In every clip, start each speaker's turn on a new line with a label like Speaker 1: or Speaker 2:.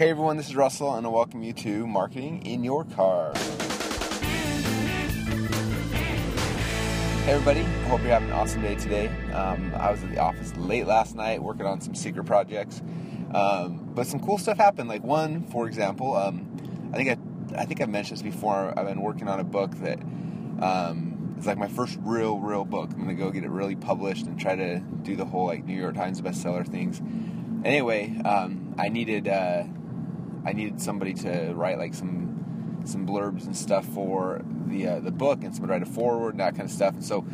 Speaker 1: Hey everyone, this is Russell, and I welcome you to Marketing in Your Car. Hey everybody, I hope you're having an awesome day today. Um, I was at the office late last night working on some secret projects, um, but some cool stuff happened. Like one, for example, um, I think I, I think I've mentioned this before. I've been working on a book that um, is like my first real, real book. I'm gonna go get it really published and try to do the whole like New York Times bestseller things. Anyway, um, I needed. Uh, I needed somebody to write like some some blurbs and stuff for the uh, the book and somebody to write a forward and that kind of stuff. And so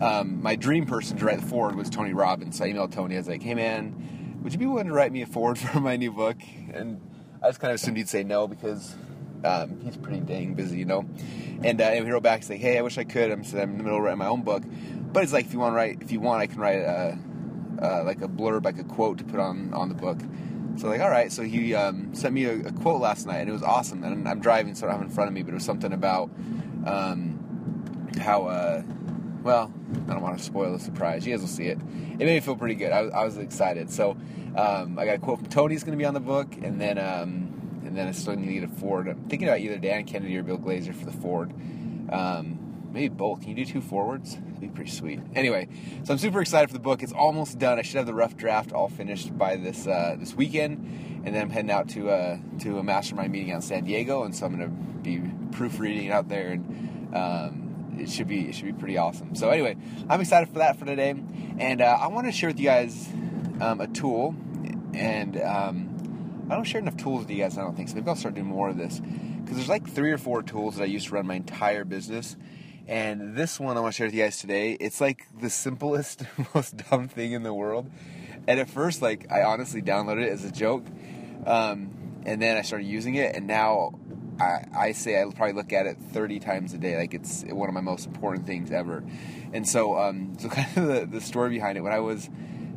Speaker 1: um, my dream person to write the forward was Tony Robbins. So I emailed Tony. I was like, "Hey man, would you be willing to write me a forward for my new book?" And I just kind of assumed he'd say no because um, he's pretty dang busy, you know. And, uh, and he wrote back saying, "Hey, I wish I could. I'm, I'm in the middle of writing my own book, but it's like if you want to write, if you want, I can write a, like a blurb, like a quote to put on on the book." So like, all right. So he um, sent me a, a, quote last night, and it was awesome. And I'm driving, so I have in front of me, but it was something about um, how. Uh, well, I don't want to spoil the surprise. You guys will see it. It made me feel pretty good. I, I was excited. So um, I got a quote from Tony's going to be on the book, and then um, and then I still need a Ford. I'm thinking about either Dan Kennedy or Bill Glazer for the Ford. Um, maybe both. Can you do two forwards? That'd be pretty sweet. Anyway, so I'm super excited for the book. It's almost done. I should have the rough draft all finished by this uh, this weekend, and then I'm heading out to uh, to a mastermind meeting out San Diego, and so I'm going to be proofreading out there, and um, it should be it should be pretty awesome. So anyway, I'm excited for that for today, and uh, I want to share with you guys um, a tool, and um, I don't share enough tools with you guys. I don't think so. Maybe I'll start doing more of this because there's like three or four tools that I use to run my entire business and this one I want to share with you guys today, it's like the simplest, most dumb thing in the world. And at first, like, I honestly downloaded it as a joke. Um, and then I started using it, and now I, I, say I probably look at it 30 times a day. Like, it's one of my most important things ever. And so, um, so kind of the, the, story behind it, when I was,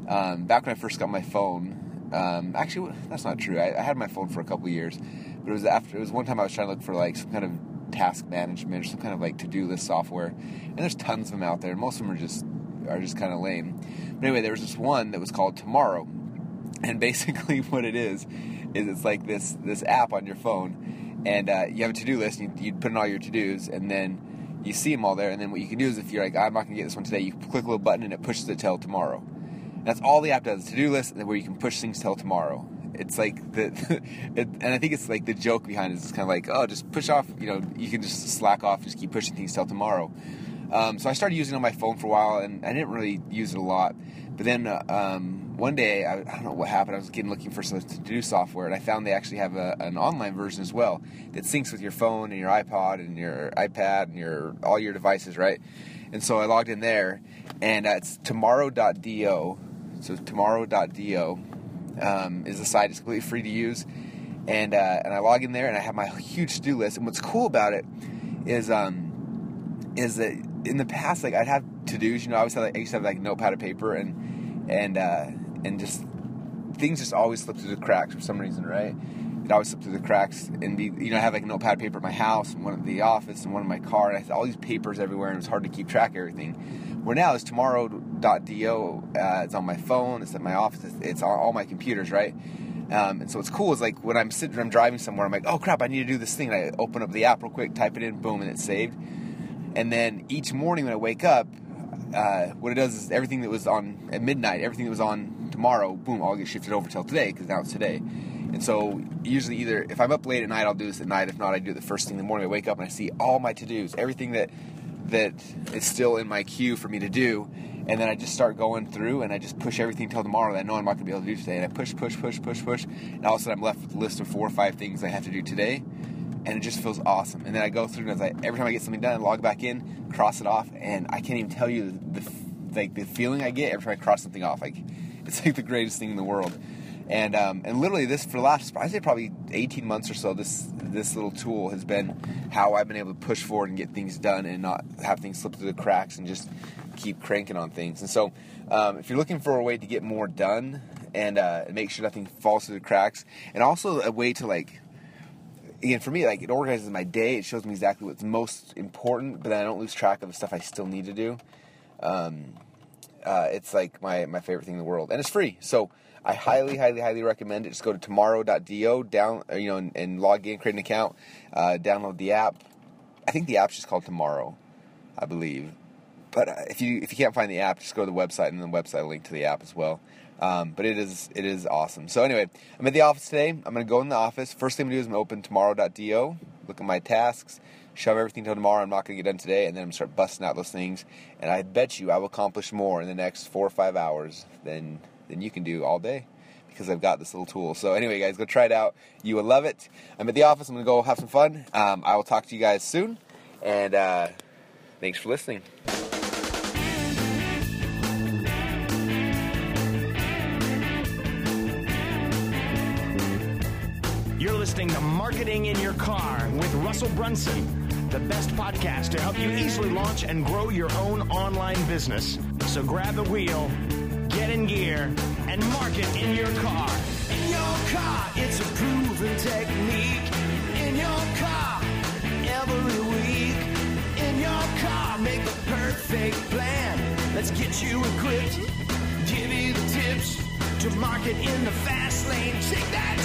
Speaker 1: um, back when I first got my phone, um, actually, that's not true. I, I, had my phone for a couple years, but it was after, it was one time I was trying to look for like some kind of task management or some kind of like to-do list software. And there's tons of them out there. And most of them are just are just kind of lame. But anyway there was this one that was called tomorrow. And basically what it is is it's like this this app on your phone. And uh, you have a to-do list and you, you put in all your to-dos and then you see them all there. And then what you can do is if you're like i'm not to get this one today you click a little button and it pushes it till tomorrow. That's all the app does. To-do list where you can push things till tomorrow it's like the, it, and I think it's like the joke behind it is kind of like, oh, just push off. You know, you can just slack off, just keep pushing things till tomorrow. Um, so I started using it on my phone for a while, and I didn't really use it a lot. But then uh, um, one day, I, I, don't know what happened. I was getting looking for some to do software, and I found they actually have a, an online version as well that syncs with your phone and your iPod and your iPad and your all your devices, right? And so I logged in there, and it's tomorrow.do. So tomorrow.do um, is a site. It's completely free to use, and uh, and I log in there and I have my huge to do list. And what's cool about it is um, is that in the past, like I'd have to dos. You know, I always have like I used to have like notepad and paper, and and uh, and just things just always slip through the cracks for some reason, right? It always slip through the cracks, and be you know I have like a notepad paper at my house, and one at the office, and one in my car, and I had all these papers everywhere, and it was hard to keep track of everything. Where now it's tomorrow.do. Uh, it's on my phone. It's at my office. It's, on all my computers, right? Um, and so what's cool is like when I'm sitting, I'm driving somewhere. I'm like, oh crap, I need to do this thing. And I open up the app real quick, type it in, boom, and it's saved. And then each morning when I wake up, uh, what it does is everything that was on at midnight, everything that was on tomorrow, boom, all get shifted over till today because now it's today. And so usually either if I'm up late at night, I'll do this at night. If not, I do it the first thing in the morning. I wake up and I see all my to dos, everything that that is still in my queue for me to do. And then I just start going through and I just push everything till tomorrow that I know I'm not going to be able to do today. And I push, push, push, push, push. And all of a sudden I'm left with a list of four or five things I have to do today. And it just feels awesome. And then I go through and every time I get something done, I log back in, cross it off. And I can't even tell you the, the like the feeling I get every time I cross something off. Like it's like the greatest thing in the world. And um, and literally this for the last I say probably 18 months or so this this little tool has been how I've been able to push forward and get things done and not have things slip through the cracks and just keep cranking on things. And so um, if you're looking for a way to get more done and uh, make sure nothing falls through the cracks and also a way to like again for me like it organizes my day. It shows me exactly what's most important but then I don't lose track of the stuff I still need to do. Um, uh, it's like my, my favorite thing in the world. And it's free. So I highly, highly, highly recommend it. Just go to tomorrow.do, down, uh, you know, and, and log in, create an account, uh, download the app. I think the app's just called Tomorrow, I believe. But uh, if you if you can't find the app, just go to the website and the website link to the app as well. Um, but it is it is awesome. So anyway, I'm at the office today. I'm gonna go in the office. First thing I'm gonna do is I'm gonna open tomorrow.do, look at my tasks, shove everything till tomorrow. I'm not gonna get done today, and then I'm gonna start busting out those things. And I bet you I will accomplish more in the next four or five hours than than you can do all day because I've got this little tool. So anyway, guys, go try it out. You will love it. I'm at the office. I'm gonna go have some fun. Um, I will talk to you guys soon, and uh, thanks for listening.
Speaker 2: You're listening to Marketing in Your Car with Russell Brunson, the best podcast to help you easily launch and grow your own online business. So grab the wheel, in gear, and market in your car. In your car, it's a proven technique. In your car, every week. In your car, make the perfect plan. Let's get you equipped, give you the tips to market in the fast lane. Take that